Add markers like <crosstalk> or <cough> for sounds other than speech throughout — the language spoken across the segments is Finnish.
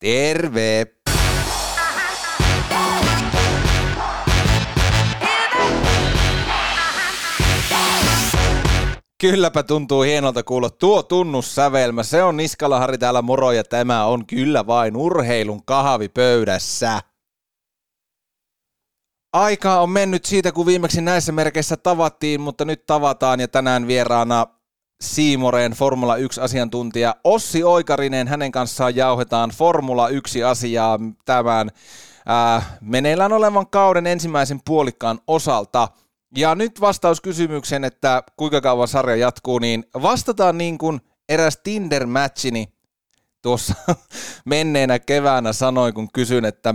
Terve! Kylläpä tuntuu hienolta kuulla tuo tunnussävelmä. Se on Niskalahari täällä moro ja tämä on kyllä vain urheilun kahvipöydässä. Aikaa on mennyt siitä, kun viimeksi näissä merkeissä tavattiin, mutta nyt tavataan ja tänään vieraana Siimoreen Formula 1-asiantuntija Ossi Oikarinen. Hänen kanssaan jauhetaan Formula 1-asiaa tämän ää, meneillään olevan kauden ensimmäisen puolikkaan osalta. Ja nyt vastaus kysymykseen, että kuinka kauan sarja jatkuu, niin vastataan niin kuin eräs Tinder-matchini tuossa <laughs> menneenä keväänä sanoi, kun kysyn, että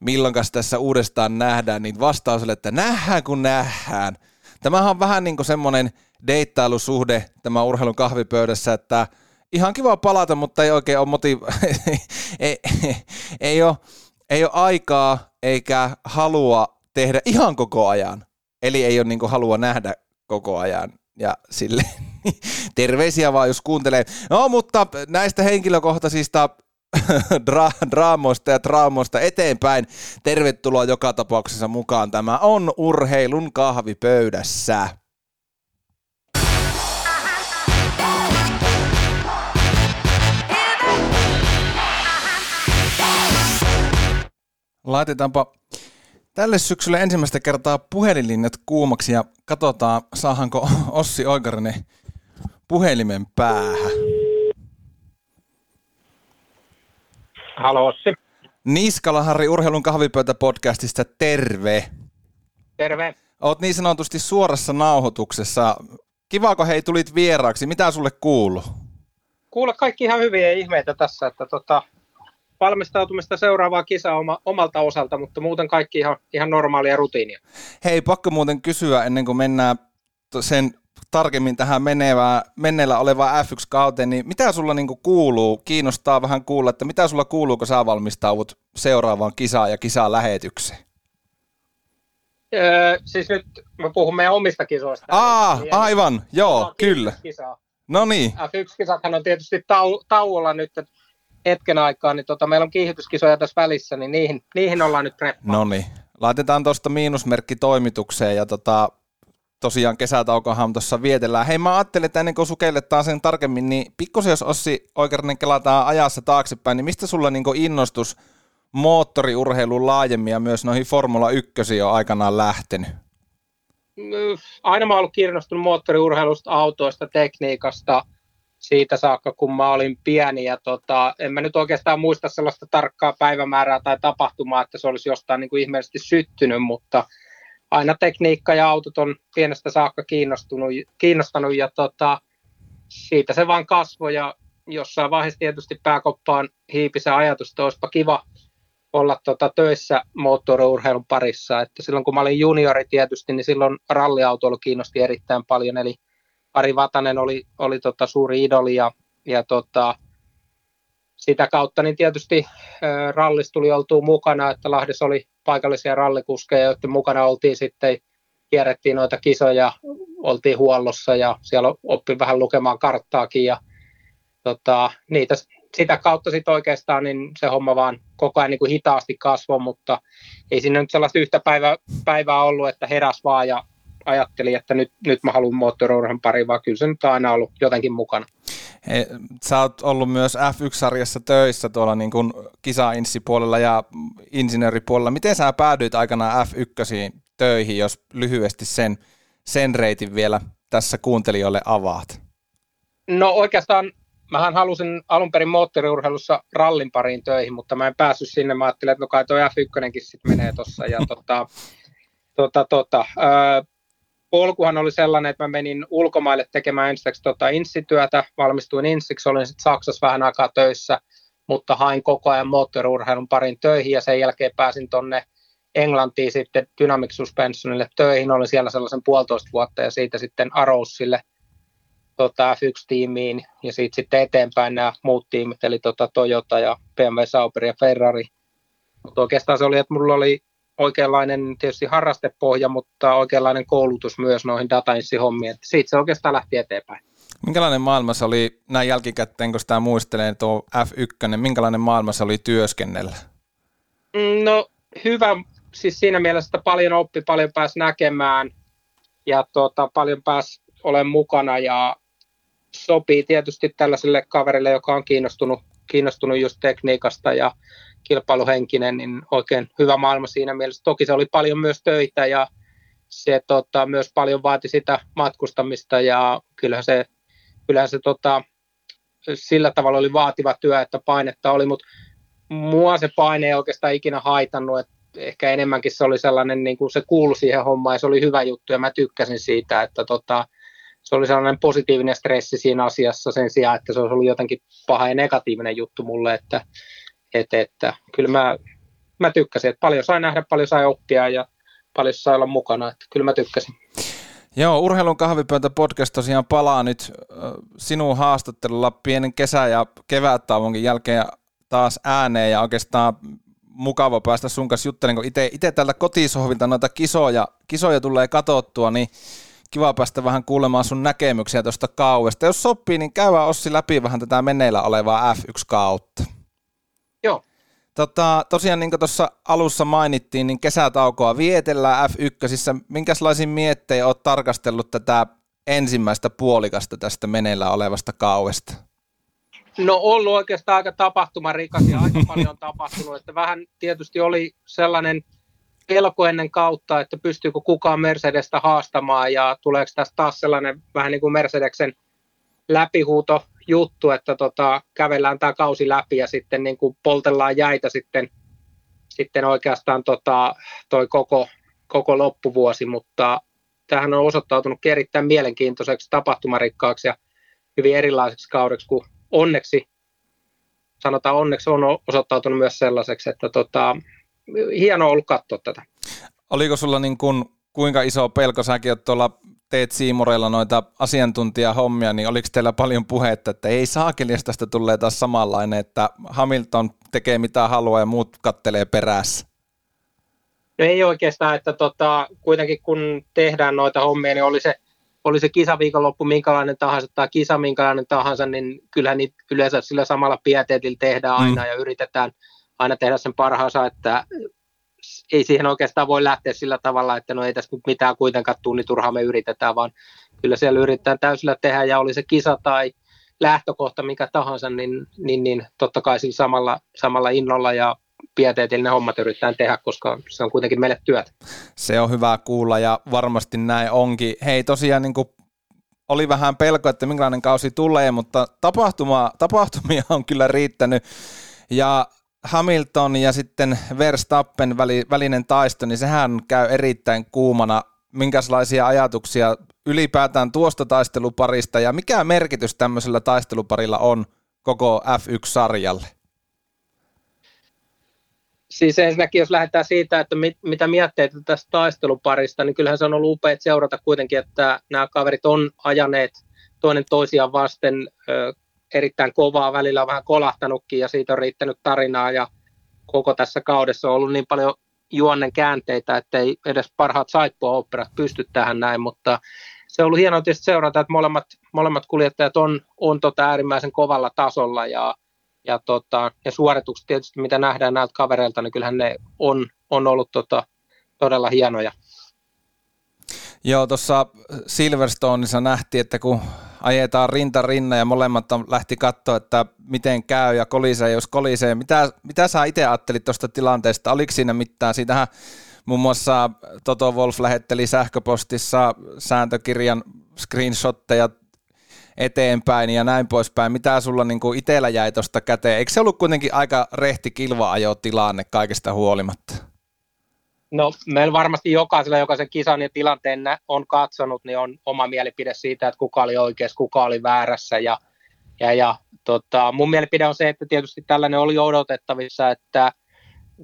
milloinkas tässä uudestaan nähdään, niin vastaus oli, että nähdään kun nähdään. Tämähän on vähän niin kuin semmoinen deittailusuhde tämä urheilun kahvipöydässä, että ihan kiva palata, mutta ei oikein ole motiv- <laughs> ei, ei, ei, ole, ei ole aikaa eikä halua tehdä ihan koko ajan. Eli ei ole niin halua nähdä koko ajan ja sille <laughs> terveisiä vaan, jos kuuntelee. No, mutta näistä henkilökohtaisista <laughs> dra- draamoista ja traumoista eteenpäin. Tervetuloa joka tapauksessa mukaan. Tämä on Urheilun kahvipöydässä. Laitetaanpa tälle syksylle ensimmäistä kertaa puhelinlinjat kuumaksi ja katsotaan, saahanko Ossi Oikarinen puhelimen päähän. Halo Ossi. Niskala Harri Urheilun kahvipöytä-podcastista, terve. Terve. Oot niin sanotusti suorassa nauhoituksessa. Kivaako hei tulit vieraaksi? Mitä sulle kuuluu? Kuule kaikki ihan hyviä ihmeitä tässä, että tota, valmistautumista seuraavaa kisaa oma, omalta osalta, mutta muuten kaikki ihan, ihan normaalia rutiinia. Hei, pakko muuten kysyä ennen kuin mennään sen tarkemmin tähän menevää, menneellä olevaa F1-kauteen, niin mitä sulla niinku kuuluu? Kiinnostaa vähän kuulla, että mitä sulla kuuluu, kun sä valmistaudut seuraavaan kisaan ja kisaan lähetykseen? Öö, siis nyt mä puhun meidän omista kisoista. Aa, eli, aivan, joo, kyllä. No niin. F1-kisathan on tietysti tau- tauolla nyt hetken aikaa, niin tota, meillä on kiihytyskisoja tässä välissä, niin niihin, niihin ollaan nyt preppaamassa. No niin, laitetaan tuosta miinusmerkki toimitukseen ja tota, tosiaan kesätaukohan tuossa vietellään. Hei, mä ajattelin, että ennen kuin sukelletaan sen tarkemmin, niin pikkusen jos Ossi oikein kelataan ajassa taaksepäin, niin mistä sulla niin innostus moottoriurheiluun laajemmin ja myös noihin Formula 1 on aikanaan lähtenyt? Aina mä oon ollut kiinnostunut moottoriurheilusta, autoista, tekniikasta, siitä saakka, kun mä olin pieni. Ja tota, en mä nyt oikeastaan muista sellaista tarkkaa päivämäärää tai tapahtumaa, että se olisi jostain niin kuin ihmeellisesti syttynyt, mutta – aina tekniikka ja autot on pienestä saakka kiinnostunut, kiinnostanut ja tota, siitä se vaan kasvoi ja jossain vaiheessa tietysti pääkoppaan hiipi se ajatus, että olisipa kiva olla tota töissä moottoriurheilun parissa. Että silloin kun mä olin juniori tietysti, niin silloin ralliautoilu kiinnosti erittäin paljon. Eli Ari Vatanen oli, oli tota suuri idoli ja, ja tota, sitä kautta niin tietysti rallis tuli oltua mukana, että Lahdessa oli paikallisia rallikuskeja, joiden mukana oltiin sitten, kierrettiin noita kisoja, oltiin huollossa ja siellä oppi vähän lukemaan karttaakin ja tota, niitä, sitä kautta sitten oikeastaan niin se homma vaan koko ajan niin kuin hitaasti kasvoi, mutta ei siinä nyt sellaista yhtä päivää, päivää ollut, että heräs vaan ja ajatteli, että nyt, nyt mä haluan moottoriurheilun pari, vaan kyllä se nyt on aina ollut jotenkin mukana. He, sä oot ollut myös F1-sarjassa töissä tuolla niin kuin puolella ja insinööripuolella. Miten sä päädyit aikanaan F1 töihin, jos lyhyesti sen, sen reitin vielä tässä kuuntelijoille avaat? No oikeastaan mähän halusin alun perin moottoriurheilussa rallin pariin töihin, mutta mä en päässyt sinne. Mä ajattelin, että no kai toi F1 sitten menee tuossa. Ja <laughs> tota, tota, tota, polkuhan oli sellainen, että mä menin ulkomaille tekemään ensiksi tota insityötä, valmistuin insiksi, olin sitten Saksassa vähän aikaa töissä, mutta hain koko ajan moottoriurheilun parin töihin ja sen jälkeen pääsin tonne Englantiin sitten Dynamic Suspensionille töihin, olin siellä sellaisen puolitoista vuotta ja siitä sitten Arrowsille tota F1-tiimiin ja siitä sitten eteenpäin nämä muut tiimit, eli tota Toyota ja BMW Sauber ja Ferrari. Mutta oikeastaan se oli, että mulla oli oikeanlainen tietysti harrastepohja, mutta oikeanlainen koulutus myös noihin data hommiin. Siitä se oikeastaan lähti eteenpäin. Minkälainen maailma se oli näin jälkikäteen, kun sitä muistelee tuo F1, minkälainen maailma se oli työskennellä? Mm, no hyvä, siis siinä mielessä, että paljon oppi, paljon pääsi näkemään ja tota, paljon pääsi olemaan mukana ja sopii tietysti tällaiselle kaverille, joka on kiinnostunut, kiinnostunut just tekniikasta ja kilpailuhenkinen, niin oikein hyvä maailma siinä mielessä. Toki se oli paljon myös töitä ja se tota, myös paljon vaati sitä matkustamista ja kyllähän se, kyllähän se tota, sillä tavalla oli vaativa työ, että painetta oli, mutta mua se paine ei oikeastaan ikinä haitannut, että ehkä enemmänkin se oli sellainen, niin kuin se kuului siihen hommaan ja se oli hyvä juttu ja mä tykkäsin siitä, että tota, se oli sellainen positiivinen stressi siinä asiassa sen sijaan, että se olisi ollut jotenkin paha ja negatiivinen juttu mulle, että, että, että kyllä mä, mä tykkäsin, että paljon sai nähdä, paljon sai oppia ja paljon sai olla mukana, että kyllä mä tykkäsin. Joo, Urheilun kahvipöytä podcast tosiaan palaa nyt sinun haastattelulla pienen kesä- ja kevättauonkin jälkeen taas ääneen ja oikeastaan mukava päästä sun kanssa juttelemaan, kun itse täältä kotisohvilta noita kisoja, kisoja tulee katottua, niin kiva päästä vähän kuulemaan sun näkemyksiä tuosta kauesta. Jos sopii, niin käydään Ossi läpi vähän tätä menneillä olevaa F1-kautta. Joo. Tota, tosiaan niin kuin tuossa alussa mainittiin, niin kesätaukoa vietellään F1. Minkälaisiin miettejä olet tarkastellut tätä ensimmäistä puolikasta tästä meneillä olevasta kauesta? No ollut oikeastaan aika tapahtumarikas ja aika paljon on tapahtunut, että vähän tietysti oli sellainen pelko ennen kautta, että pystyykö kukaan Mercedestä haastamaan ja tuleeko tästä taas sellainen vähän niin kuin Mercedeksen läpihuuto juttu, että tota, kävellään tämä kausi läpi ja sitten niin kuin poltellaan jäitä sitten, sitten oikeastaan tota, toi koko, koko loppuvuosi, mutta tähän on osoittautunut erittäin mielenkiintoiseksi tapahtumarikkaaksi ja hyvin erilaiseksi kaudeksi, kun onneksi, sanotaan onneksi on osoittautunut myös sellaiseksi, että tota, hienoa ollut katsoa tätä. Oliko sulla niin kuin, kuinka iso pelko, säkin olet tuolla teet Siimureilla noita asiantuntijahommia, niin oliko teillä paljon puhetta, että ei saakeli, jos tästä tulee taas samanlainen, että Hamilton tekee mitä haluaa ja muut kattelee perässä? No ei oikeastaan, että tota, kuitenkin kun tehdään noita hommia, niin oli se, oli se kisaviikonloppu minkälainen tahansa tai kisa minkälainen tahansa, niin kyllähän niitä yleensä sillä samalla pieteetillä tehdään aina mm. ja yritetään aina tehdä sen parhaansa, että ei siihen oikeastaan voi lähteä sillä tavalla, että no ei tässä nyt mitään kuitenkaan tunni turhaa me yritetään, vaan kyllä siellä yritetään täysillä tehdä ja oli se kisa tai lähtökohta mikä tahansa, niin, niin, niin totta kai sillä samalla, samalla innolla ja pieteetillinen hommat yritetään tehdä, koska se on kuitenkin meille työt. Se on hyvä kuulla ja varmasti näin onkin. Hei tosiaan niin kuin oli vähän pelko, että minkälainen kausi tulee, mutta tapahtuma, tapahtumia on kyllä riittänyt. Ja Hamilton ja sitten Verstappen välinen taisto, niin sehän käy erittäin kuumana. Minkälaisia ajatuksia ylipäätään tuosta taisteluparista ja mikä merkitys tämmöisellä taisteluparilla on koko F1-sarjalle? Siis ensinnäkin, jos lähdetään siitä, että mit, mitä mietteitä tästä taisteluparista, niin kyllähän se on ollut upea seurata kuitenkin, että nämä kaverit on ajaneet toinen toisiaan vasten erittäin kovaa, välillä on vähän kolahtanutkin ja siitä on riittänyt tarinaa. Ja koko tässä kaudessa on ollut niin paljon juonnen käänteitä, että ei edes parhaat saippua-operat pysty tähän näin, mutta se on ollut hienoa tietysti seurata, että molemmat, molemmat kuljettajat on, on tota äärimmäisen kovalla tasolla. Ja, ja, tota, ja suoritukset tietysti, mitä nähdään näiltä kavereilta, niin kyllähän ne on, on ollut tota, todella hienoja. Joo, tuossa Silverstoneissa nähtiin, että kun ajetaan rinta rinna ja molemmat on, lähti katsoa, että miten käy ja kolisee, jos kolisee. Mitä, mitä sä itse ajattelit tuosta tilanteesta? Oliko siinä mitään? Siitähän muun muassa Toto Wolf lähetteli sähköpostissa sääntökirjan screenshotteja eteenpäin ja näin poispäin. Mitä sulla niin kuin itsellä jäi tuosta käteen? Eikö se ollut kuitenkin aika rehti kilva-ajo-tilanne kaikesta huolimatta? No meillä varmasti jokaisella, joka sen kisan ja tilanteen on katsonut, niin on oma mielipide siitä, että kuka oli oikeassa, kuka oli väärässä. Ja, ja, ja tota, mun mielipide on se, että tietysti tällainen oli odotettavissa, että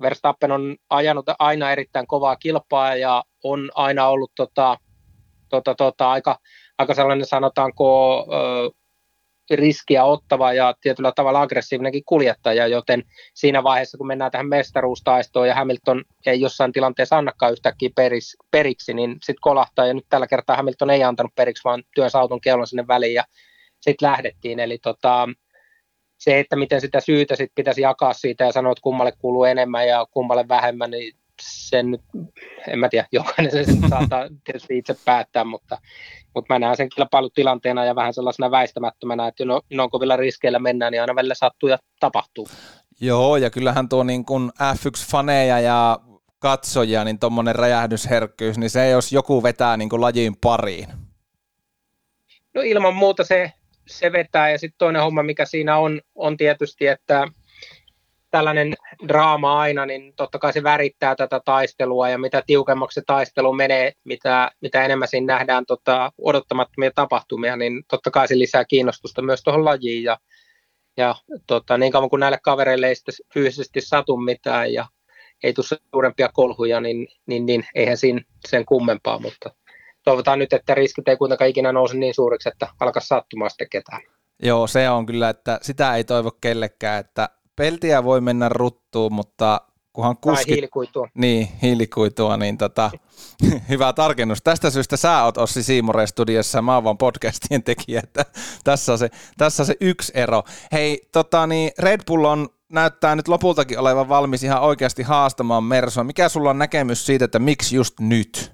Verstappen on ajanut aina erittäin kovaa kilpaa ja on aina ollut tota, tota, tota, aika, aika sellainen sanotaanko ö, riskiä ottava ja tietyllä tavalla aggressiivinenkin kuljettaja, joten siinä vaiheessa, kun mennään tähän mestaruustaistoon ja Hamilton ei jossain tilanteessa annakaan yhtäkkiä peris, periksi, niin sitten kolahtaa ja nyt tällä kertaa Hamilton ei antanut periksi, vaan työnsä auton keulon sinne väliin ja sit lähdettiin. Eli tota, se, että miten sitä syytä sit pitäisi jakaa siitä ja sanoa, että kummalle kuuluu enemmän ja kummalle vähemmän, niin sen nyt, en mä tiedä, jokainen sen saattaa tietysti itse päättää, mutta, mutta mä näen sen kilpailutilanteena ja vähän sellaisena väistämättömänä, että no, no kovilla riskeillä mennään, niin aina välillä sattuu ja tapahtuu. Joo, ja kyllähän tuo niin kuin F1-faneja ja katsojia, niin tuommoinen räjähdysherkkyys, niin se jos joku vetää niin kuin lajin pariin. No ilman muuta se, se vetää, ja sitten toinen homma, mikä siinä on, on tietysti, että tällainen draama aina, niin totta kai se värittää tätä taistelua ja mitä tiukemmaksi se taistelu menee, mitä, mitä enemmän siinä nähdään tota, odottamattomia tapahtumia, niin totta kai se lisää kiinnostusta myös tuohon lajiin ja, ja tota, niin kauan kuin näille kavereille ei sitten fyysisesti satu mitään ja ei tule suurempia kolhuja, niin, niin, niin eihän siinä sen kummempaa, mutta toivotaan nyt, että riskit ei kuitenkaan ikinä nouse niin suuriksi, että alkaa sattumaan sitten ketään. Joo, se on kyllä, että sitä ei toivo kellekään, että peltiä voi mennä ruttuun, mutta kunhan kuski... Tai hiilikuitua. Niin, hiilikuitua, niin tota, <laughs> hyvä tarkennus. Tästä syystä sä oot Ossi Siimore studiossa, mä oon vaan podcastien tekijä, että tässä on se, tässä on se yksi ero. Hei, tota niin, Red Bull on näyttää nyt lopultakin olevan valmis ihan oikeasti haastamaan Mersoa. Mikä sulla on näkemys siitä, että miksi just nyt?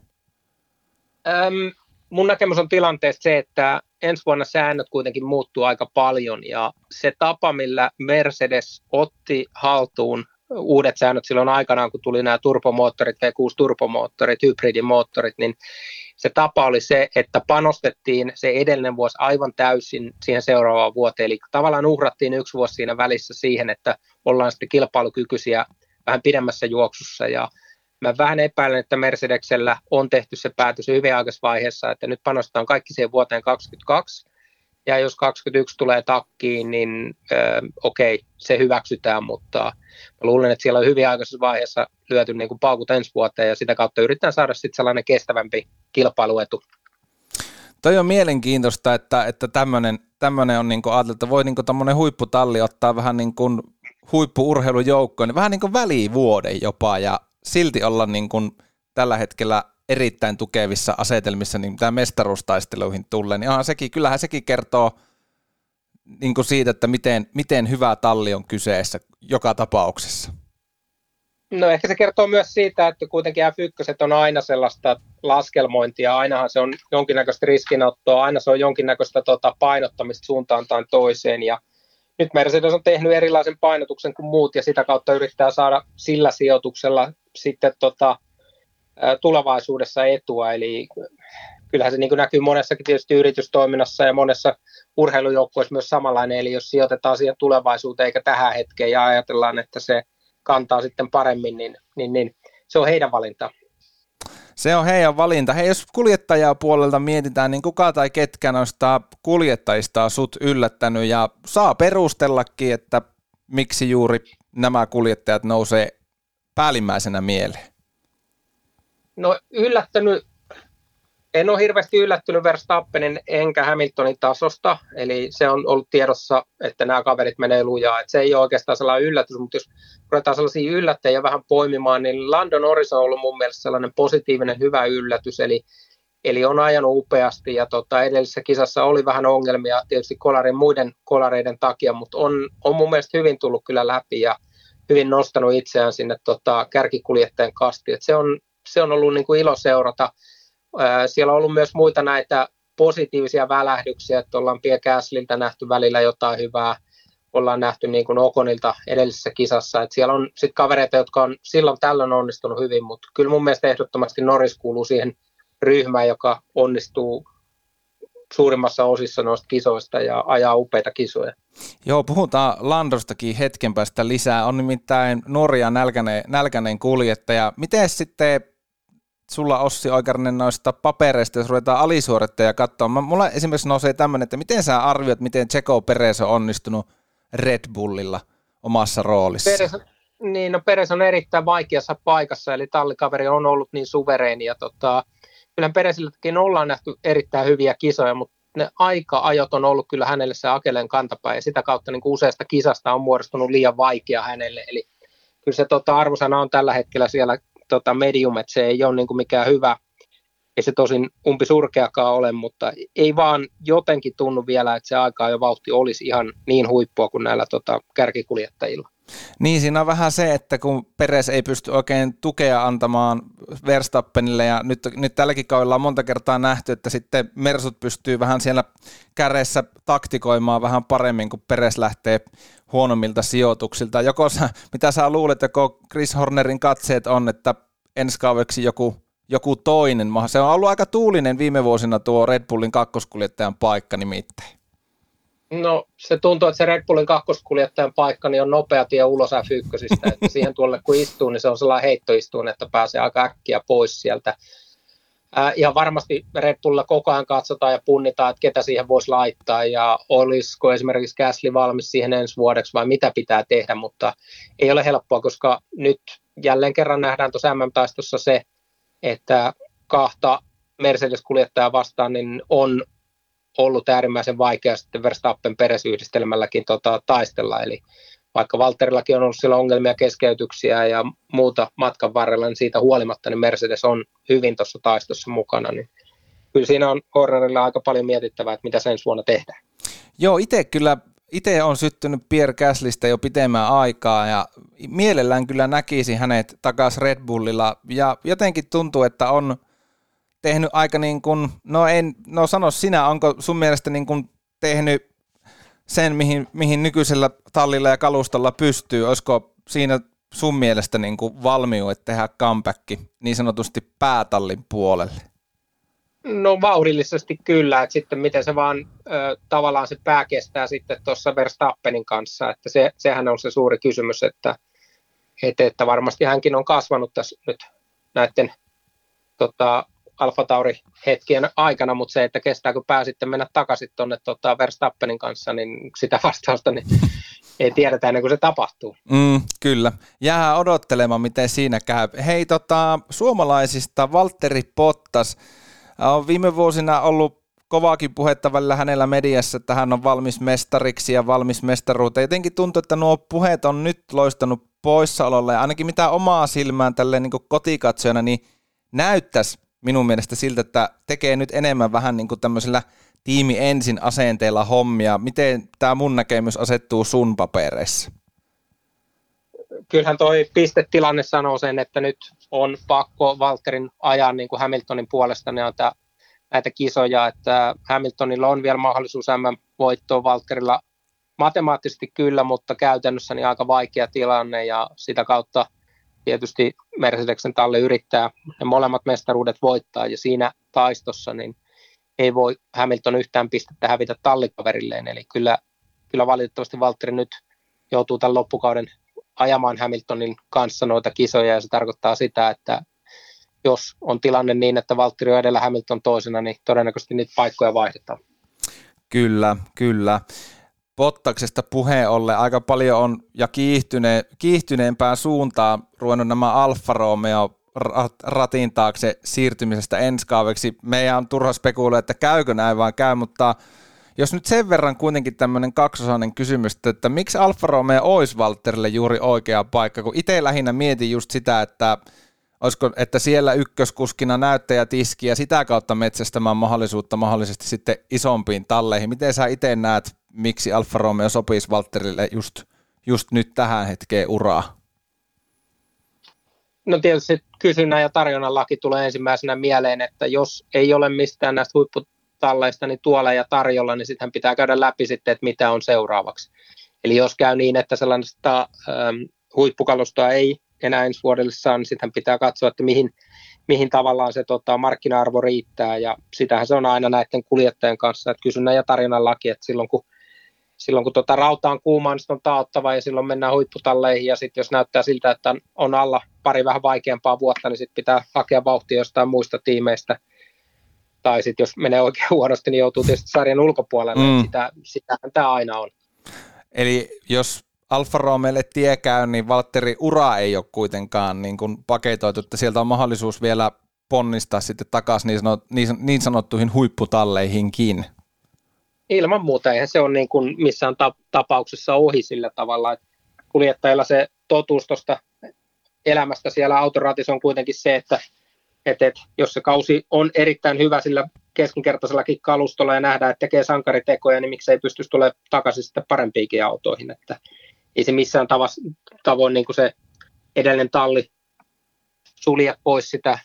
Öm, mun näkemys on tilanteesta se, että ensi vuonna säännöt kuitenkin muuttuu aika paljon ja se tapa, millä Mercedes otti haltuun uudet säännöt silloin aikanaan, kun tuli nämä turbomoottorit, V6-turbomoottorit, hybridimoottorit, niin se tapa oli se, että panostettiin se edellinen vuosi aivan täysin siihen seuraavaan vuoteen. Eli tavallaan uhrattiin yksi vuosi siinä välissä siihen, että ollaan sitten kilpailukykyisiä vähän pidemmässä juoksussa. Ja mä vähän epäilen, että Mercedeksellä on tehty se päätös hyvin aikaisessa vaiheessa, että nyt panostetaan kaikki siihen vuoteen 2022 ja jos 21 tulee takkiin, niin ö, okei, se hyväksytään, mutta mä luulen, että siellä on hyvin aikaisessa vaiheessa lyöty niin kuin paukut ensi vuoteen ja sitä kautta yritetään saada sitten sellainen kestävämpi kilpailuetu. Toi on mielenkiintoista, että, että tämmöinen, tämmöinen on niin kuin ajateltu, että voi niin kuin huipputalli ottaa vähän niin kuin huippuurheilujoukkoon, niin vähän niin kuin välivuoden jopa ja silti olla niin kuin tällä hetkellä erittäin tukevissa asetelmissa niin tämä mestaruustaisteluihin tulee, niin sekin, kyllähän sekin kertoo niin kuin siitä, että miten, miten hyvä talli on kyseessä joka tapauksessa. No ehkä se kertoo myös siitä, että kuitenkin F1 on aina sellaista laskelmointia, ainahan se on jonkinnäköistä riskinottoa, aina se on jonkinnäköistä tota, painottamista suuntaan tai toiseen ja nyt Mercedes on tehnyt erilaisen painotuksen kuin muut ja sitä kautta yrittää saada sillä sijoituksella sitten tota, tulevaisuudessa etua, eli kyllähän se niin kuin näkyy monessakin tietysti yritystoiminnassa ja monessa urheilujoukkueessa myös samanlainen, eli jos sijoitetaan siihen tulevaisuuteen eikä tähän hetkeen ja ajatellaan, että se kantaa sitten paremmin, niin, niin, niin se on heidän valinta. Se on heidän valinta. Hei, jos kuljettajaa puolelta mietitään, niin kuka tai ketkä noista kuljettajista on sut yllättänyt ja saa perustellakin, että miksi juuri nämä kuljettajat nousee päällimmäisenä mieleen? No yllättänyt, en ole hirveästi yllättynyt Verstappenin enkä Hamiltonin tasosta, eli se on ollut tiedossa, että nämä kaverit menee lujaa, että se ei ole oikeastaan sellainen yllätys, mutta jos ruvetaan sellaisia yllättäjiä vähän poimimaan, niin Landon Norris on ollut mun mielestä sellainen positiivinen hyvä yllätys, eli Eli on ajanut upeasti ja tota, edellisessä kisassa oli vähän ongelmia tietysti kolarin muiden kolareiden takia, mutta on, on mun mielestä hyvin tullut kyllä läpi. Ja hyvin nostanut itseään sinne tota, kärkikuljettajan kastiin. Et se on se on ollut niin kuin ilo seurata. Siellä on ollut myös muita näitä positiivisia välähdyksiä, että ollaan Pia Käsliltä nähty välillä jotain hyvää, ollaan nähty niin kuin Okonilta edellisessä kisassa. että siellä on sitten kavereita, jotka on silloin tällöin onnistunut hyvin, mutta kyllä mun mielestä ehdottomasti Norris kuuluu siihen ryhmään, joka onnistuu suurimmassa osissa noista kisoista ja ajaa upeita kisoja. Joo, puhutaan Landostakin hetken päästä lisää. On nimittäin nuoria nälkäneen, nälkäneen kuljettaja. Miten sitten sulla Ossi Oikarinen noista papereista, jos ruvetaan alisuorittajia katsoa. Mulla esimerkiksi nousee tämmöinen, että miten sä arvioit, miten Checo Perez on onnistunut Red Bullilla omassa roolissa? Perez, niin, no Perez on erittäin vaikeassa paikassa, eli tallikaveri on ollut niin suvereeni, ja tota, kyllä Pereziltäkin ollaan nähty erittäin hyviä kisoja, mutta ne aika-ajot on ollut kyllä hänelle se akeleen kantapäin, ja sitä kautta niin kuin useasta kisasta on muodostunut liian vaikea hänelle, eli kyllä se tota, arvosana on tällä hetkellä siellä tota medium, että se ei ole niin kuin mikään hyvä, ei se tosin umpi surkeakaan ole, mutta ei vaan jotenkin tunnu vielä, että se aika ja vauhti olisi ihan niin huippua kuin näillä tota, kärkikuljettajilla. Niin, siinä on vähän se, että kun Peres ei pysty oikein tukea antamaan Verstappenille, ja nyt, nyt tälläkin kaudella on monta kertaa nähty, että sitten Mersut pystyy vähän siellä käreessä taktikoimaan vähän paremmin, kun Peres lähtee huonommilta sijoituksilta. Joko sä, mitä sä luulet, joko Chris Hornerin katseet on, että ensi kaudeksi joku, joku toinen, se on ollut aika tuulinen viime vuosina tuo Red Bullin kakkoskuljettajan paikka nimittäin. No se tuntuu, että se Red Bullin kakkoskuljettajan paikka niin on nopea tie ulos f että siihen tuolle kun istuu, niin se on sellainen heittoistuun, että pääsee aika äkkiä pois sieltä. Äh, ihan varmasti Red Bullilla koko ajan katsotaan ja punnitaan, että ketä siihen voisi laittaa ja olisiko esimerkiksi Gasly valmis siihen ensi vuodeksi vai mitä pitää tehdä, mutta ei ole helppoa, koska nyt jälleen kerran nähdään tuossa MM-taistossa se, että kahta Mercedes-kuljettajaa vastaan niin on ollut äärimmäisen vaikea sitten Verstappen peresyhdistelmälläkin tota, taistella, eli vaikka Valterillakin on ollut siellä ongelmia, keskeytyksiä ja muuta matkan varrella, niin siitä huolimatta niin Mercedes on hyvin tuossa taistossa mukana, niin kyllä siinä on Hornerilla aika paljon mietittävää, että mitä sen vuonna tehdään. Joo, itse kyllä itse on syttynyt Pierre Gaslista jo pitemmän aikaa ja mielellään kyllä näkisi hänet takaisin Red Bullilla ja jotenkin tuntuu, että on tehnyt aika niin kuin, no en, no sano sinä, onko sun mielestä niin kuin tehnyt sen, mihin, mihin nykyisellä tallilla ja kalustolla pystyy, olisiko siinä sun mielestä niin kuin valmiudet tehdä comeback niin sanotusti päätallin puolelle? No vauhdillisesti kyllä, että sitten miten se vaan ö, tavallaan se pää kestää sitten tuossa Verstappenin kanssa, että se, sehän on se suuri kysymys, että, että, että varmasti hänkin on kasvanut tässä nyt näiden tota, Alfa Tauri hetkien aikana, mutta se, että kestääkö pää sitten mennä takaisin tuonne tota Verstappenin kanssa, niin sitä vastausta niin <laughs> ei tiedetä ennen kuin se tapahtuu. Mm, kyllä. Jää odottelemaan, miten siinä käy. Hei, tota, suomalaisista Valtteri Pottas on viime vuosina ollut kovaakin puhetta välillä hänellä mediassa, että hän on valmis mestariksi ja valmis mestaruuteen. Jotenkin tuntuu, että nuo puheet on nyt loistanut poissaololla ja ainakin mitä omaa silmään tälleen niin kotikatsojana, niin näyttäisi minun mielestä siltä, että tekee nyt enemmän vähän niin kuin tämmöisellä tiimi ensin asenteella hommia. Miten tämä mun näkemys asettuu sun papereissa? Kyllähän toi pistetilanne sanoo sen, että nyt on pakko Walterin ajan niin kuin Hamiltonin puolesta antaa näitä kisoja, että Hamiltonilla on vielä mahdollisuus M-voittoon, Walterilla matemaattisesti kyllä, mutta käytännössä niin aika vaikea tilanne ja sitä kautta tietysti Mercedeksen talli yrittää ne molemmat mestaruudet voittaa ja siinä taistossa niin ei voi Hamilton yhtään pistettä hävitä tallikaverilleen, eli kyllä, kyllä valitettavasti Valtteri nyt joutuu tämän loppukauden ajamaan Hamiltonin kanssa noita kisoja ja se tarkoittaa sitä, että jos on tilanne niin, että Valtteri on edellä Hamilton toisena, niin todennäköisesti niitä paikkoja vaihdetaan. Kyllä, kyllä. Bottaksesta puheen olle aika paljon on ja kiihtyneen, kiihtyneempään suuntaan ruvennut nämä Alfa Romeo ratin taakse siirtymisestä ensi kaaveksi. Meidän on turha spekuloida, että käykö näin vaan käy, mutta jos nyt sen verran kuitenkin tämmöinen kaksosainen kysymys, että miksi Alfa Romeo olisi Walterille juuri oikea paikka, kun itse lähinnä mietin just sitä, että olisiko, että siellä ykköskuskina näyttäjä tiski ja sitä kautta metsästämään mahdollisuutta mahdollisesti sitten isompiin talleihin. Miten sä itse näet miksi Alfa Romeo sopisi Valtterille just, just nyt tähän hetkeen uraa? No tietysti kysynnän ja tarjonnan laki tulee ensimmäisenä mieleen, että jos ei ole mistään näistä huipputalleista niin tuolla ja tarjolla, niin sitten pitää käydä läpi sitten, että mitä on seuraavaksi. Eli jos käy niin, että sellaista ähm, huippukalustoa ei enää ensi vuodelle saa, niin sitten pitää katsoa, että mihin, mihin tavallaan se tota, markkina-arvo riittää, ja sitähän se on aina näiden kuljettajien kanssa, että kysynnän ja tarjonnan laki, että silloin kun silloin kun tuota rauta on kuumaa, niin on taottava ja silloin mennään huipputalleihin ja sitten jos näyttää siltä, että on alla pari vähän vaikeampaa vuotta, niin sitten pitää hakea vauhtia jostain muista tiimeistä. Tai sitten jos menee oikein <laughs> huonosti, niin joutuu tietysti sarjan ulkopuolelle. Mm. Sitä, sitähän tämä aina on. Eli jos Alfa Romeolle tie käy, niin Valtteri ura ei ole kuitenkaan niin kuin paketoitu, että sieltä on mahdollisuus vielä ponnistaa sitten takaisin niin, sanot, niin, niin sanottuihin huipputalleihinkin. Ilman muuta, eihän se ole niin kuin missään tapauksessa ohi sillä tavalla, että kuljettajilla se totuus tuosta elämästä siellä autoratissa on kuitenkin se, että, et, et, jos se kausi on erittäin hyvä sillä keskinkertaisellakin kalustolla ja nähdään, että tekee sankaritekoja, niin miksei pystyisi tulemaan takaisin sitten parempiinkin autoihin. Että ei se missään tavas, tavoin niin kuin se edellinen talli sulje pois sitä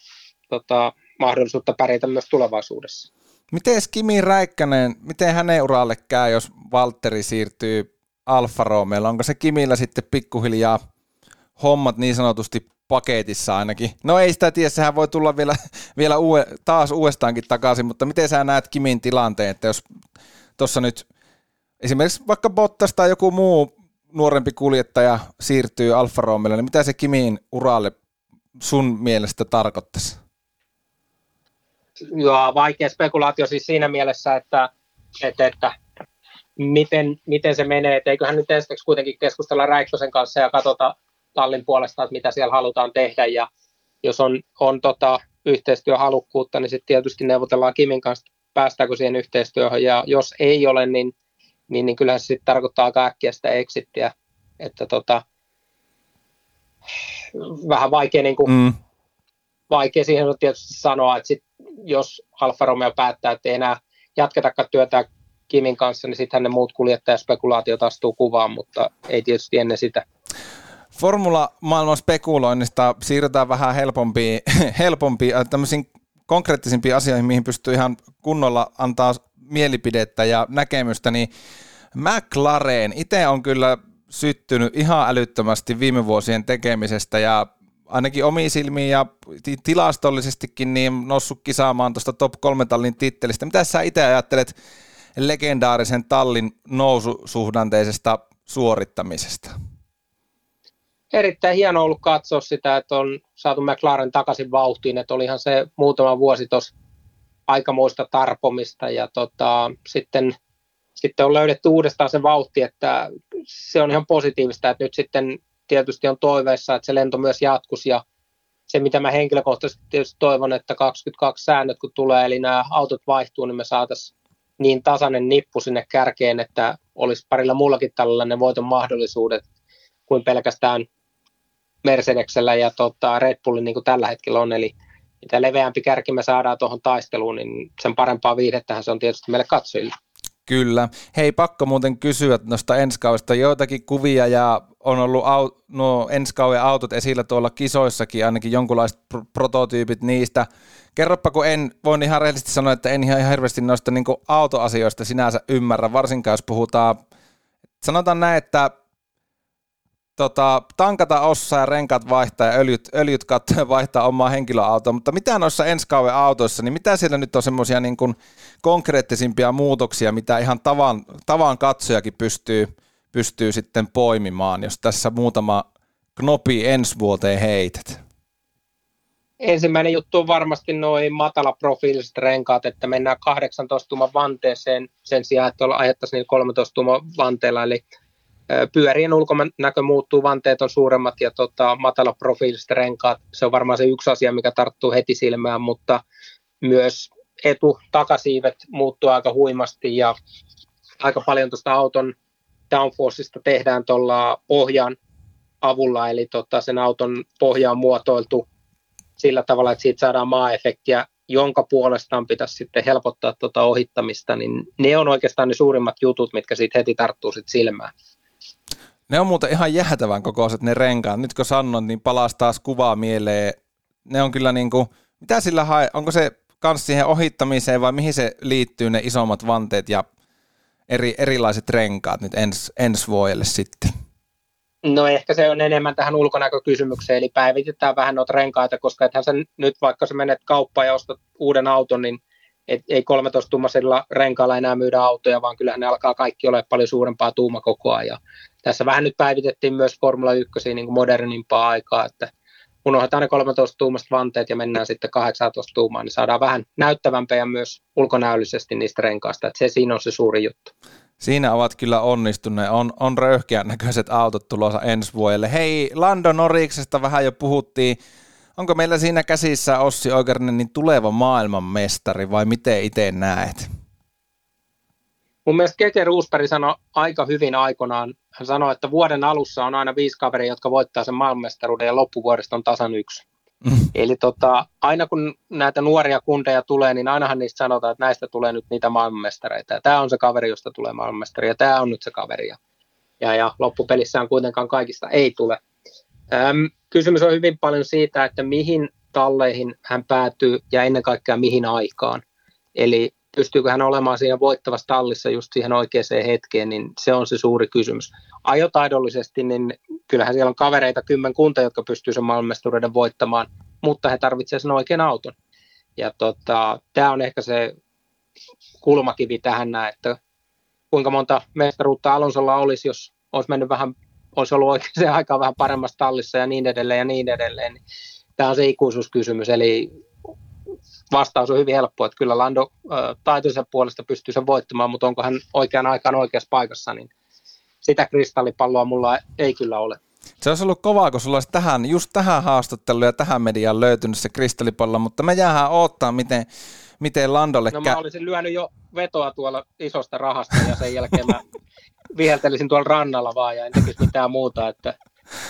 tota, mahdollisuutta pärjätä myös tulevaisuudessa. Miten Kimi Räikkönen, miten hänen uralle käy, jos Valtteri siirtyy Alfa Romeolla? Onko se Kimillä sitten pikkuhiljaa hommat niin sanotusti paketissa ainakin? No ei sitä tiedä, sehän voi tulla vielä, <laughs> vielä uue, taas uudestaankin takaisin, mutta miten sä näet Kimin tilanteen, että jos tuossa nyt esimerkiksi vaikka Bottas tai joku muu nuorempi kuljettaja siirtyy Alfa Romeolle, niin mitä se Kimin uralle sun mielestä tarkoittaisi? Joo, vaikea spekulaatio siis siinä mielessä, että, että, että miten, miten se menee, että eiköhän nyt ensiksi kuitenkin keskustella Räikkösen kanssa ja katsota tallin puolesta, että mitä siellä halutaan tehdä. Ja jos on, on tota, yhteistyöhalukkuutta, niin sitten tietysti neuvotellaan Kimin kanssa, päästäänkö siihen yhteistyöhön. Ja jos ei ole, niin, niin, niin kyllähän se sitten tarkoittaa aika äkkiä sitä exittiä, että tota, vähän vaikea, niin kuin, mm. vaikea siihen on tietysti sanoa, että sit, jos Alfa Romeo päättää, että ei enää jatketakaan työtä Kimin kanssa, niin sitten ne muut kuljettajaspekulaatiot astuu kuvaan, mutta ei tietysti ennen sitä. Formula-maailman spekuloinnista siirrytään vähän helpompiin, <laughs> helpompiin äh, tämmöisiin konkreettisimpiin asioihin, mihin pystyy ihan kunnolla antaa mielipidettä ja näkemystä, niin McLaren, itse on kyllä syttynyt ihan älyttömästi viime vuosien tekemisestä ja ainakin omiin silmiin ja tilastollisestikin niin noussut kisaamaan tuosta top 3 tallin tittelistä. Mitä sä itse ajattelet legendaarisen tallin noususuhdanteisesta suorittamisesta? Erittäin hieno ollut katsoa sitä, että on saatu McLaren takaisin vauhtiin, että olihan se muutama vuosi tuossa aikamoista tarpomista ja tota, sitten, sitten on löydetty uudestaan se vauhti, että se on ihan positiivista, että nyt sitten tietysti on toiveissa, että se lento myös jatkuisi ja se, mitä mä henkilökohtaisesti tietysti toivon, että 22 säännöt kun tulee, eli nämä autot vaihtuu, niin me saataisiin niin tasainen nippu sinne kärkeen, että olisi parilla muullakin tällä ne voiton mahdollisuudet kuin pelkästään Mercedeksellä ja tota Red Bullin niin kuin tällä hetkellä on. Eli mitä leveämpi kärki me saadaan tuohon taisteluun, niin sen parempaa viihdettähän se on tietysti meille katsojille. Kyllä. Hei, pakko muuten kysyä noista ensi. Joitakin kuvia ja on ollut au, nuo ensi kauden autot esillä tuolla kisoissakin, ainakin jonkunlaiset pr- prototyypit niistä. Kerropa, kun en, voin ihan rehellisesti sanoa, että en ihan hirveästi noista niin autoasioista sinänsä ymmärrä, varsinkaan jos puhutaan, sanotaan näin, että tota, tankata ossa ja renkat vaihtaa ja öljyt, öljyt katsoa vaihtaa omaa henkilöautoa, mutta mitä noissa ensi kauden autoissa, niin mitä siellä nyt on semmoisia niin konkreettisimpia muutoksia, mitä ihan tavan, tavan katsojakin pystyy, pystyy sitten poimimaan, jos tässä muutama knopi ensi vuoteen heität? Ensimmäinen juttu on varmasti noin matalaprofiiliset renkaat, että mennään 18 tuuman vanteeseen sen sijaan, että ajettaisiin niin 13 tuuman vanteella, eli pyörien ulkonäkö muuttuu, vanteet on suuremmat ja tota, matalaprofiiliset renkaat. Se on varmaan se yksi asia, mikä tarttuu heti silmään, mutta myös etu, takasiivet muuttuu aika huimasti ja aika paljon tuosta auton downforceista tehdään tuolla pohjan avulla, eli tota, sen auton pohja on muotoiltu sillä tavalla, että siitä saadaan maa-efektiä, jonka puolestaan pitäisi sitten helpottaa tuota ohittamista, niin ne on oikeastaan ne suurimmat jutut, mitkä siitä heti tarttuu sitten silmään. Ne on muuten ihan jäätävän kokoiset ne renkaat. Nyt kun sanon, niin palas taas kuvaa mieleen. Ne on kyllä niin kuin, mitä sillä hae, onko se kans siihen ohittamiseen vai mihin se liittyy ne isommat vanteet ja eri, erilaiset renkaat nyt ens, ensi vuodelle sitten? No ehkä se on enemmän tähän ulkonäkökysymykseen, eli päivitetään vähän noita renkaita, koska ethän sen nyt vaikka sä menet kauppaan ja ostat uuden auton, niin et ei 13-tummaisilla renkailla enää myydä autoja, vaan kyllähän ne alkaa kaikki olla paljon suurempaa tuumakokoa. Ja tässä vähän nyt päivitettiin myös Formula 1 niin kuin modernimpaa aikaa, että unohdetaan ne 13 tuumasta vanteet ja mennään sitten 18 tuumaan, niin saadaan vähän näyttävämpää myös ulkonäöllisesti niistä renkaista, että se siinä on se suuri juttu. Siinä ovat kyllä onnistuneet. On, on röyhkeän näköiset autot tulossa ensi vuodelle. Hei, Lando Noriksesta vähän jo puhuttiin. Onko meillä siinä käsissä Ossi Oikarinen niin tuleva maailmanmestari vai miten itse näet? Mun mielestä Keke Roosberg sanoi aika hyvin aikoinaan, hän sanoi, että vuoden alussa on aina viisi kaveria, jotka voittaa sen maailmanmestaruuden ja loppuvuodesta on tasan yksi. Mm. Eli tota, aina kun näitä nuoria kundeja tulee, niin ainahan niistä sanotaan, että näistä tulee nyt niitä maailmanmestareita. Ja tämä on se kaveri, josta tulee maailmanmestari, ja tämä on nyt se kaveri. Ja, ja, ja loppupelissään kuitenkaan kaikista ei tule. Öm, kysymys on hyvin paljon siitä, että mihin talleihin hän päätyy ja ennen kaikkea mihin aikaan. Eli pystyykö hän olemaan siinä voittavassa tallissa just siihen oikeaan hetkeen, niin se on se suuri kysymys. Ajotaidollisesti, niin kyllähän siellä on kavereita kymmenkunta, jotka pystyy sen maailmanmestaruuden voittamaan, mutta he tarvitsevat sen oikean auton. Ja tota, tämä on ehkä se kulmakivi tähän näin, että kuinka monta mestaruutta Alonsolla olisi, jos olisi mennyt vähän, olisi ollut oikein <laughs> aikaan vähän paremmassa tallissa ja niin edelleen ja niin edelleen. Tämä on se ikuisuuskysymys, eli vastaus on hyvin helppo, että kyllä Lando äh, taitoisen puolesta pystyy sen voittamaan, mutta onko hän oikean aikaan oikeassa paikassa, niin sitä kristallipalloa mulla ei kyllä ole. Se olisi ollut kovaa, kun sulla olisi tähän, just tähän haastatteluun ja tähän mediaan löytynyt se kristallipallo, mutta me jäähän odottaa, miten, miten Landolle No mä olisin lyönyt jo vetoa tuolla isosta rahasta ja sen jälkeen mä <laughs> viheltelisin tuolla rannalla vaan ja en tekisi mitään muuta, että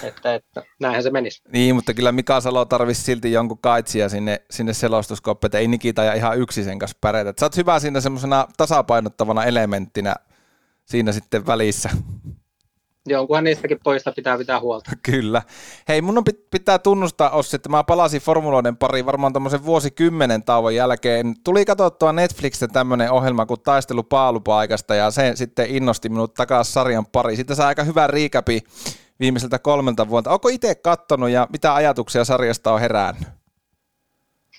että, että näinhän se menisi. Niin, mutta kyllä Mika Salo tarvisi silti jonkun kaitsia sinne, sinne selostuskoppiin, että ei Nikita ja ihan yksi sen kanssa pärjätä. Sä oot hyvä siinä semmoisena tasapainottavana elementtinä siinä sitten välissä. Jonkunhan niistäkin poista pitää pitää huolta. <laughs> Kyllä. Hei, mun on pitää tunnustaa Ossi, että mä palasin formuloiden pari varmaan tämmöisen vuosikymmenen tauon jälkeen. Tuli katsottua Netflixistä tämmöinen ohjelma kuin Taistelu paalupaikasta ja se sitten innosti minut takaisin sarjan pari. Sitten saa aika hyvä riikäpi viimeiseltä kolmelta vuotta. Onko itse katsonut ja mitä ajatuksia sarjasta on herännyt?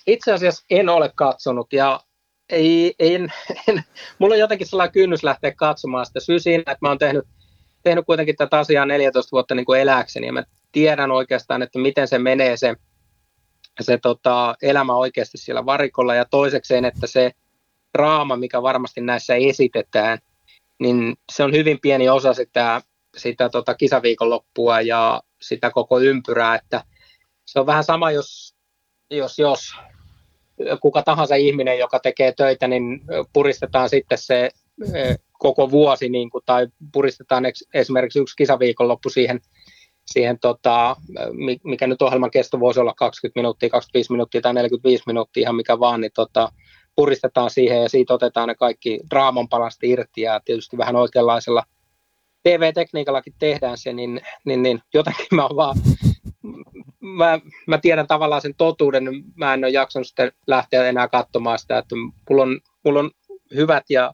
Itse asiassa en ole katsonut ja ei, en, en, mulla on jotenkin sellainen kynnys lähteä katsomaan sitä. Syy siinä, että mä oon tehnyt, tehnyt kuitenkin tätä asiaa 14 vuotta niin kuin eläkseni ja mä tiedän oikeastaan, että miten se menee se, se tota, elämä oikeasti siellä varikolla ja toisekseen, että se raama, mikä varmasti näissä esitetään, niin se on hyvin pieni osa sitä sitä tota kisaviikonloppua ja sitä koko ympyrää, että se on vähän sama, jos, jos, jos kuka tahansa ihminen, joka tekee töitä, niin puristetaan sitten se koko vuosi, niin kuin, tai puristetaan esimerkiksi yksi kisaviikonloppu siihen, siihen tota, mikä nyt ohjelman kesto voisi olla 20 minuuttia, 25 minuuttia tai 45 minuuttia, ihan mikä vaan, niin tota, puristetaan siihen ja siitä otetaan ne kaikki draaman palasti irti ja tietysti vähän oikeanlaisella TV-tekniikallakin tehdään se, niin, niin, niin jotenkin mä vaan, mä, mä tiedän tavallaan sen totuuden, mä en ole jaksanut sitten lähteä enää katsomaan sitä, että mulla on, mulla on hyvät ja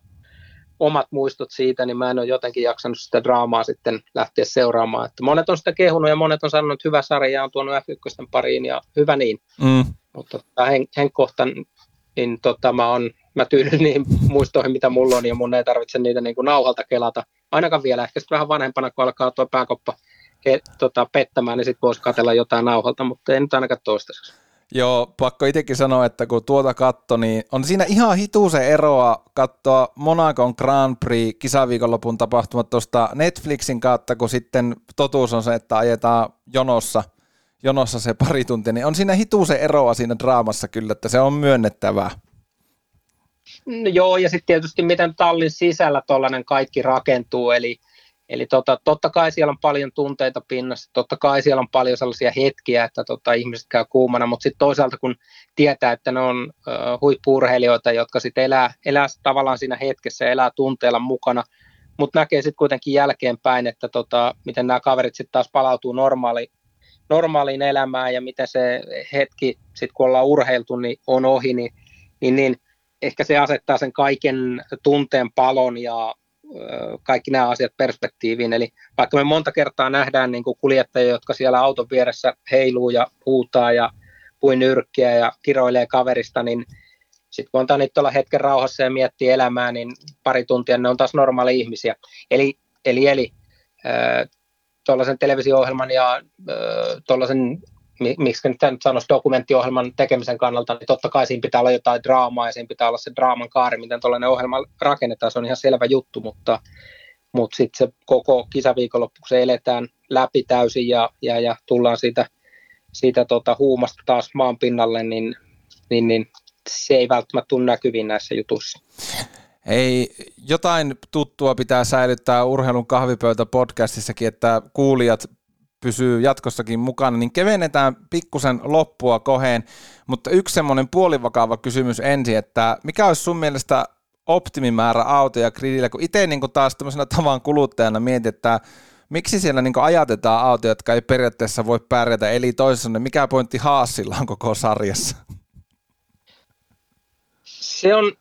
omat muistot siitä, niin mä en ole jotenkin jaksanut sitä draamaa sitten lähteä seuraamaan. Että monet on sitä kehunut ja monet on sanonut, että hyvä sarja on tuonut F1 pariin ja hyvä niin. Mm. Mutta tota, hen, Henkkohtan, niin tota, mä, on, mä tyydyn niihin muistoihin, mitä mulla on, ja mun ei tarvitse niitä niin kuin nauhalta kelata ainakaan vielä, ehkä sitten vähän vanhempana, kun alkaa tuo pääkoppa he, tota, pettämään, niin sitten voisi katella jotain nauhalta, mutta ei nyt ainakaan toistaiseksi. Joo, pakko itsekin sanoa, että kun tuota katto, niin on siinä ihan hituuse eroa katsoa Monacon Grand Prix kisaviikonlopun tapahtumat tuosta Netflixin kautta, kun sitten totuus on se, että ajetaan jonossa, jonossa se pari tuntia, niin on siinä hituuse eroa siinä draamassa kyllä, että se on myönnettävää. No joo, ja sitten tietysti miten tallin sisällä tuollainen kaikki rakentuu, eli, eli tota, totta kai siellä on paljon tunteita pinnassa, totta kai siellä on paljon sellaisia hetkiä, että tota, ihmiset käy kuumana, mutta sitten toisaalta kun tietää, että ne on uh, huippuurheilijoita, jotka sitten elää, elää tavallaan siinä hetkessä elää tunteella mukana, mutta näkee sitten kuitenkin jälkeenpäin, että tota, miten nämä kaverit sitten taas palautuu normaali, normaaliin elämään ja miten se hetki sitten kun ollaan urheiltu, niin on ohi, niin, niin, niin ehkä se asettaa sen kaiken tunteen palon ja kaikki nämä asiat perspektiiviin. Eli vaikka me monta kertaa nähdään niin kuin kuljettajia, jotka siellä auton vieressä heiluu ja huutaa ja pui nyrkkiä ja kiroilee kaverista, niin sitten kun antaa niitä olla hetken rauhassa ja miettii elämää, niin pari tuntia ne on taas normaali ihmisiä. Eli, eli, eli tuollaisen televisio-ohjelman ja äh, tuollaisen miksi nyt sanoisi dokumenttiohjelman tekemisen kannalta, niin totta kai siinä pitää olla jotain draamaa ja siinä pitää olla se draaman kaari, miten tuollainen ohjelma rakennetaan, se on ihan selvä juttu, mutta, mutta sitten se koko kisaviikonloppu, se eletään läpi täysin ja, ja, ja tullaan siitä, siitä tota huumasta taas maan pinnalle, niin, niin, niin se ei välttämättä tule näkyviin näissä jutuissa. Ei, jotain tuttua pitää säilyttää urheilun kahvipöytä podcastissakin, että kuulijat pysyy jatkossakin mukana, niin kevennetään pikkusen loppua koheen, mutta yksi semmoinen puolivakava kysymys ensin, että mikä olisi sun mielestä optimimäärä autoja gridillä, kun itse niin taas tämmöisenä tavan kuluttajana mietin, että miksi siellä niin ajatetaan autoja, jotka ei periaatteessa voi pärjätä, eli toisaalta mikä pointti Haasilla on koko sarjassa? Se on,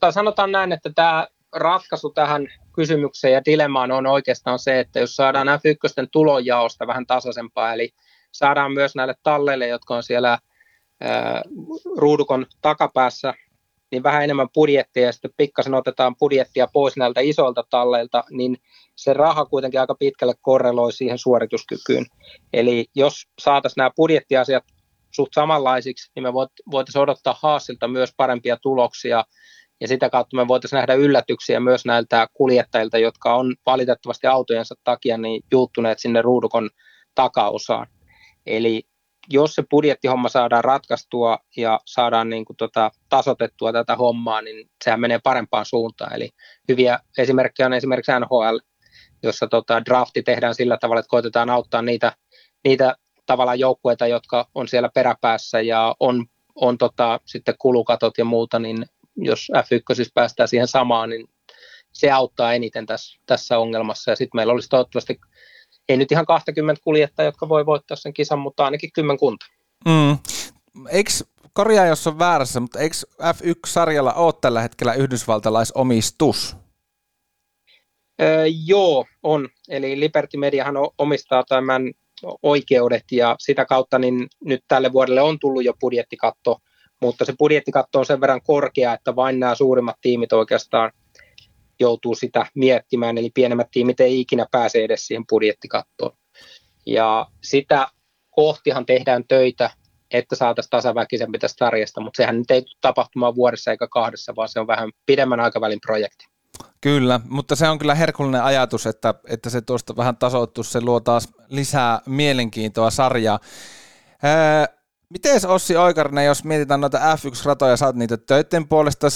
tai sanotaan näin, että tämä ratkaisu tähän kysymykseen ja dilemmaan on oikeastaan se, että jos saadaan F1 tulonjaosta vähän tasaisempaa, eli saadaan myös näille talleille, jotka on siellä ää, ruudukon takapäässä, niin vähän enemmän budjettia ja sitten pikkasen otetaan budjettia pois näiltä isoilta talleilta, niin se raha kuitenkin aika pitkälle korreloi siihen suorituskykyyn. Eli jos saataisiin nämä budjettiasiat suht samanlaisiksi, niin me voitaisiin odottaa Haasilta myös parempia tuloksia ja sitä kautta me voitaisiin nähdä yllätyksiä myös näiltä kuljettajilta, jotka on valitettavasti autojensa takia niin juuttuneet sinne ruudukon takaosaan. Eli jos se budjettihomma saadaan ratkaistua ja saadaan niin kuin tota, tasotettua tätä hommaa, niin sehän menee parempaan suuntaan. Eli hyviä esimerkkejä on esimerkiksi NHL, jossa tota, drafti tehdään sillä tavalla, että koitetaan auttaa niitä, niitä tavallaan joukkueita, jotka on siellä peräpäässä ja on, on tota, sitten kulukatot ja muuta, niin jos F1 päästään siihen samaan, niin se auttaa eniten tässä, tässä ongelmassa. Ja sitten meillä olisi toivottavasti, ei nyt ihan 20 kuljettajaa, jotka voi voittaa sen kisan, mutta ainakin kymmenkunta. Mm. Eikö, korjaa jos on väärässä, mutta eikö F1-sarjalla ole tällä hetkellä yhdysvaltalaisomistus? Öö, joo, on. Eli Liberty Mediahan omistaa tämän oikeudet ja sitä kautta niin nyt tälle vuodelle on tullut jo budjettikatto mutta se budjettikatto on sen verran korkea, että vain nämä suurimmat tiimit oikeastaan joutuu sitä miettimään, eli pienemmät tiimit ei ikinä pääse edes siihen budjettikattoon. Ja sitä kohtihan tehdään töitä, että saataisiin tasaväkisempi tästä sarjasta, mutta sehän nyt ei tule tapahtumaan vuodessa eikä kahdessa, vaan se on vähän pidemmän aikavälin projekti. Kyllä, mutta se on kyllä herkullinen ajatus, että, että se tuosta vähän tasoittuu, se luo taas lisää mielenkiintoa sarjaa. Miten Ossi Oikarinen, jos mietitään noita F1-ratoja, sä oot niitä töiden puolesta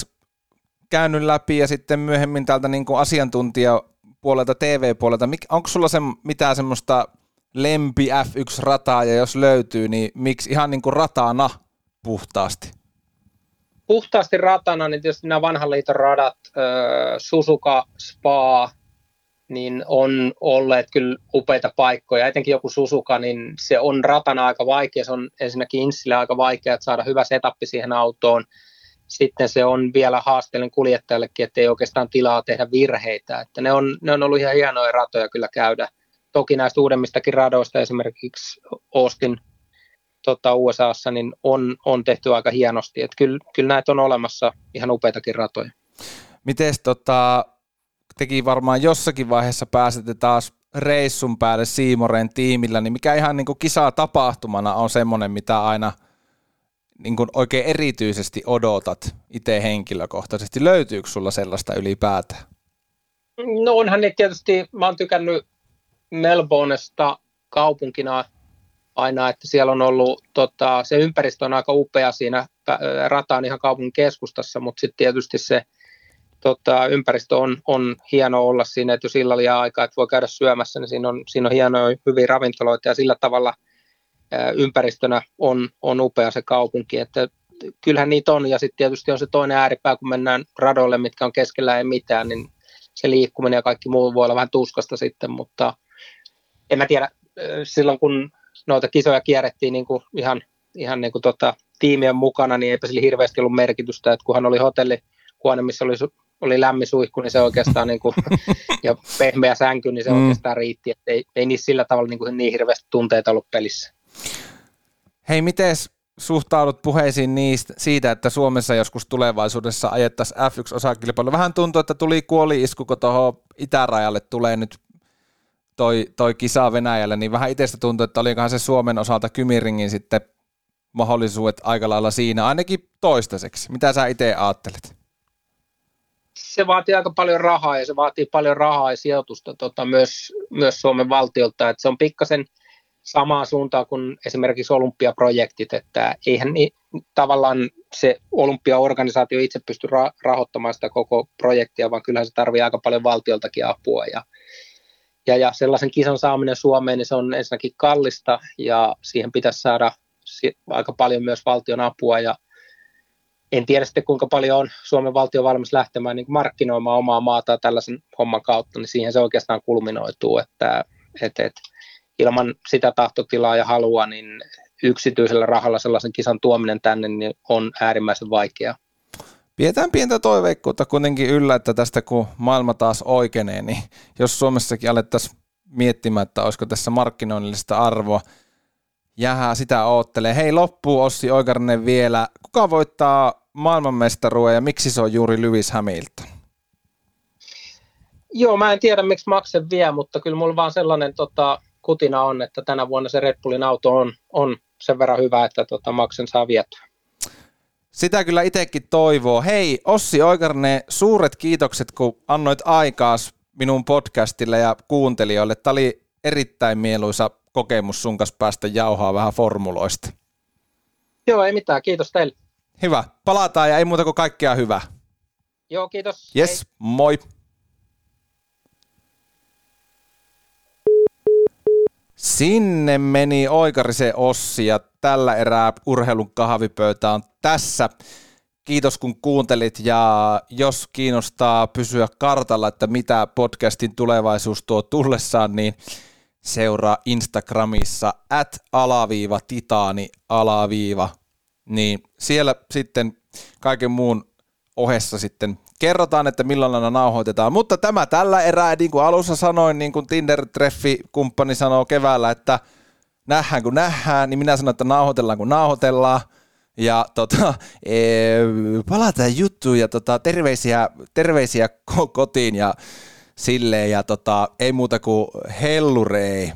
käynyt läpi ja sitten myöhemmin täältä niin kuin asiantuntijapuolelta, TV-puolelta, onko sulla se, mitään semmoista lempi F1-rataa ja jos löytyy, niin miksi ihan niin kuin ratana puhtaasti? Puhtaasti ratana, niin tietysti nämä vanhan liiton radat, äh, Suzuka, Spa, niin on olleet kyllä upeita paikkoja. Etenkin joku Susuka, niin se on ratana aika vaikea. Se on ensinnäkin Insille aika vaikea, että saada hyvä setappi siihen autoon. Sitten se on vielä haasteellinen kuljettajallekin, että ei oikeastaan tilaa tehdä virheitä. Että ne, on, ne on ollut ihan hienoja ratoja kyllä käydä. Toki näistä uudemmistakin radoista, esimerkiksi Austin tota, USAssa, niin on, on tehty aika hienosti. Että kyllä, kyllä näitä on olemassa ihan upeitakin ratoja. Miten tota, teki varmaan jossakin vaiheessa pääsette taas reissun päälle Siimoren tiimillä, niin mikä ihan niin kuin kisaa tapahtumana on semmoinen, mitä aina niin kuin oikein erityisesti odotat itse henkilökohtaisesti. Löytyykö sulla sellaista ylipäätään? No onhan ne tietysti, mä oon tykännyt Melbournesta kaupunkina aina, että siellä on ollut, tota, se ympäristö on aika upea siinä, rata on ihan kaupungin keskustassa, mutta sitten tietysti se tota, ympäristö on, on hieno olla siinä, että jos illalla jää aikaa, että voi käydä syömässä, niin siinä on, siinä on hienoja hyviä ravintoloita ja sillä tavalla ää, ympäristönä on, on upea se kaupunki, että kyllähän niitä on. Ja sitten tietysti on se toinen ääripää, kun mennään radoille, mitkä on keskellä ei mitään, niin se liikkuminen ja kaikki muu voi olla vähän tuskasta sitten, mutta en mä tiedä, silloin kun noita kisoja kierrettiin niin kuin ihan, ihan niin kuin tota, tiimien mukana, niin eipä sillä hirveästi ollut merkitystä, että kunhan oli hotelli, huone, missä oli oli lämmin suihku, niin se oikeastaan <laughs> niin kuin, ja pehmeä sänky, niin se mm. oikeastaan riitti, että ei, ei niissä sillä tavalla niin, kuin niin hirveästi tunteita ollut pelissä. Hei, miten suhtaudut puheisiin niistä, siitä, että Suomessa joskus tulevaisuudessa ajettaisiin F1-osakilpailu? Vähän tuntuu, että tuli kuoli-isku, kun tuohon itärajalle tulee nyt toi, toi kisa Venäjälle, niin vähän itsestä tuntuu, että olikohan se Suomen osalta Kymiringin sitten mahdollisuudet aika lailla siinä, ainakin toistaiseksi. Mitä sä itse ajattelet? Se vaatii aika paljon rahaa ja se vaatii paljon rahaa ja sijoitusta tota, myös, myös Suomen valtiolta, että se on pikkasen samaa suuntaa kuin esimerkiksi olympiaprojektit, että eihän niin, tavallaan se olympiaorganisaatio itse pysty ra- rahoittamaan sitä koko projektia, vaan kyllähän se tarvii aika paljon valtioltakin apua. Ja, ja, ja sellaisen kisan saaminen Suomeen, niin se on ensinnäkin kallista ja siihen pitäisi saada aika paljon myös valtion apua. Ja en tiedä sitten kuinka paljon on Suomen valtio valmis lähtemään niin markkinoimaan omaa maata tällaisen homman kautta, niin siihen se oikeastaan kulminoituu, että et, et, ilman sitä tahtotilaa ja halua, niin yksityisellä rahalla sellaisen kisan tuominen tänne niin on äärimmäisen vaikeaa. Pidetään pientä toiveikkuutta kuitenkin yllä, että tästä kun maailma taas oikeenee, niin jos Suomessakin alettaisiin miettimään, että olisiko tässä markkinoinnillista arvoa, jäähää sitä oottelee. Hei, loppuu Ossi Oikarinen vielä. Kuka voittaa maailmanmestaruuden ja miksi se on juuri Lewis Hamilton? Joo, mä en tiedä miksi Maxen vie, mutta kyllä mulla vaan sellainen tota, kutina on, että tänä vuonna se Red Bullin auto on, on sen verran hyvä, että tota, Maxen saa vietyä. Sitä kyllä itsekin toivoo. Hei Ossi Oikarinen, suuret kiitokset, kun annoit aikaas minun podcastille ja kuuntelijoille. Tämä oli erittäin mieluisa kokemus sun kanssa päästä jauhaa vähän formuloista. Joo, ei mitään. Kiitos teille. Hyvä. Palataan ja ei muuta kuin kaikkea hyvää. Joo, kiitos. Yes, Hei. moi. Sinne meni Oikarisen Ossi ja tällä erää urheilun kahvipöytä on tässä. Kiitos kun kuuntelit ja jos kiinnostaa pysyä kartalla, että mitä podcastin tulevaisuus tuo tullessaan, niin seuraa Instagramissa at alaviiva titaani alaviiva, niin siellä sitten kaiken muun ohessa sitten kerrotaan, että milloin aina nauhoitetaan. Mutta tämä tällä erää, niin kuin alussa sanoin, niin kuin Tinder-treffi-kumppani sanoo keväällä, että nähdään kun nähdään, niin minä sanon, että nauhoitellaan kun nauhoitellaan. Ja tota, e, palataan juttuun ja tota, terveisiä, terveisiä kotiin ja silleen ja tota, ei muuta kuin hellurei.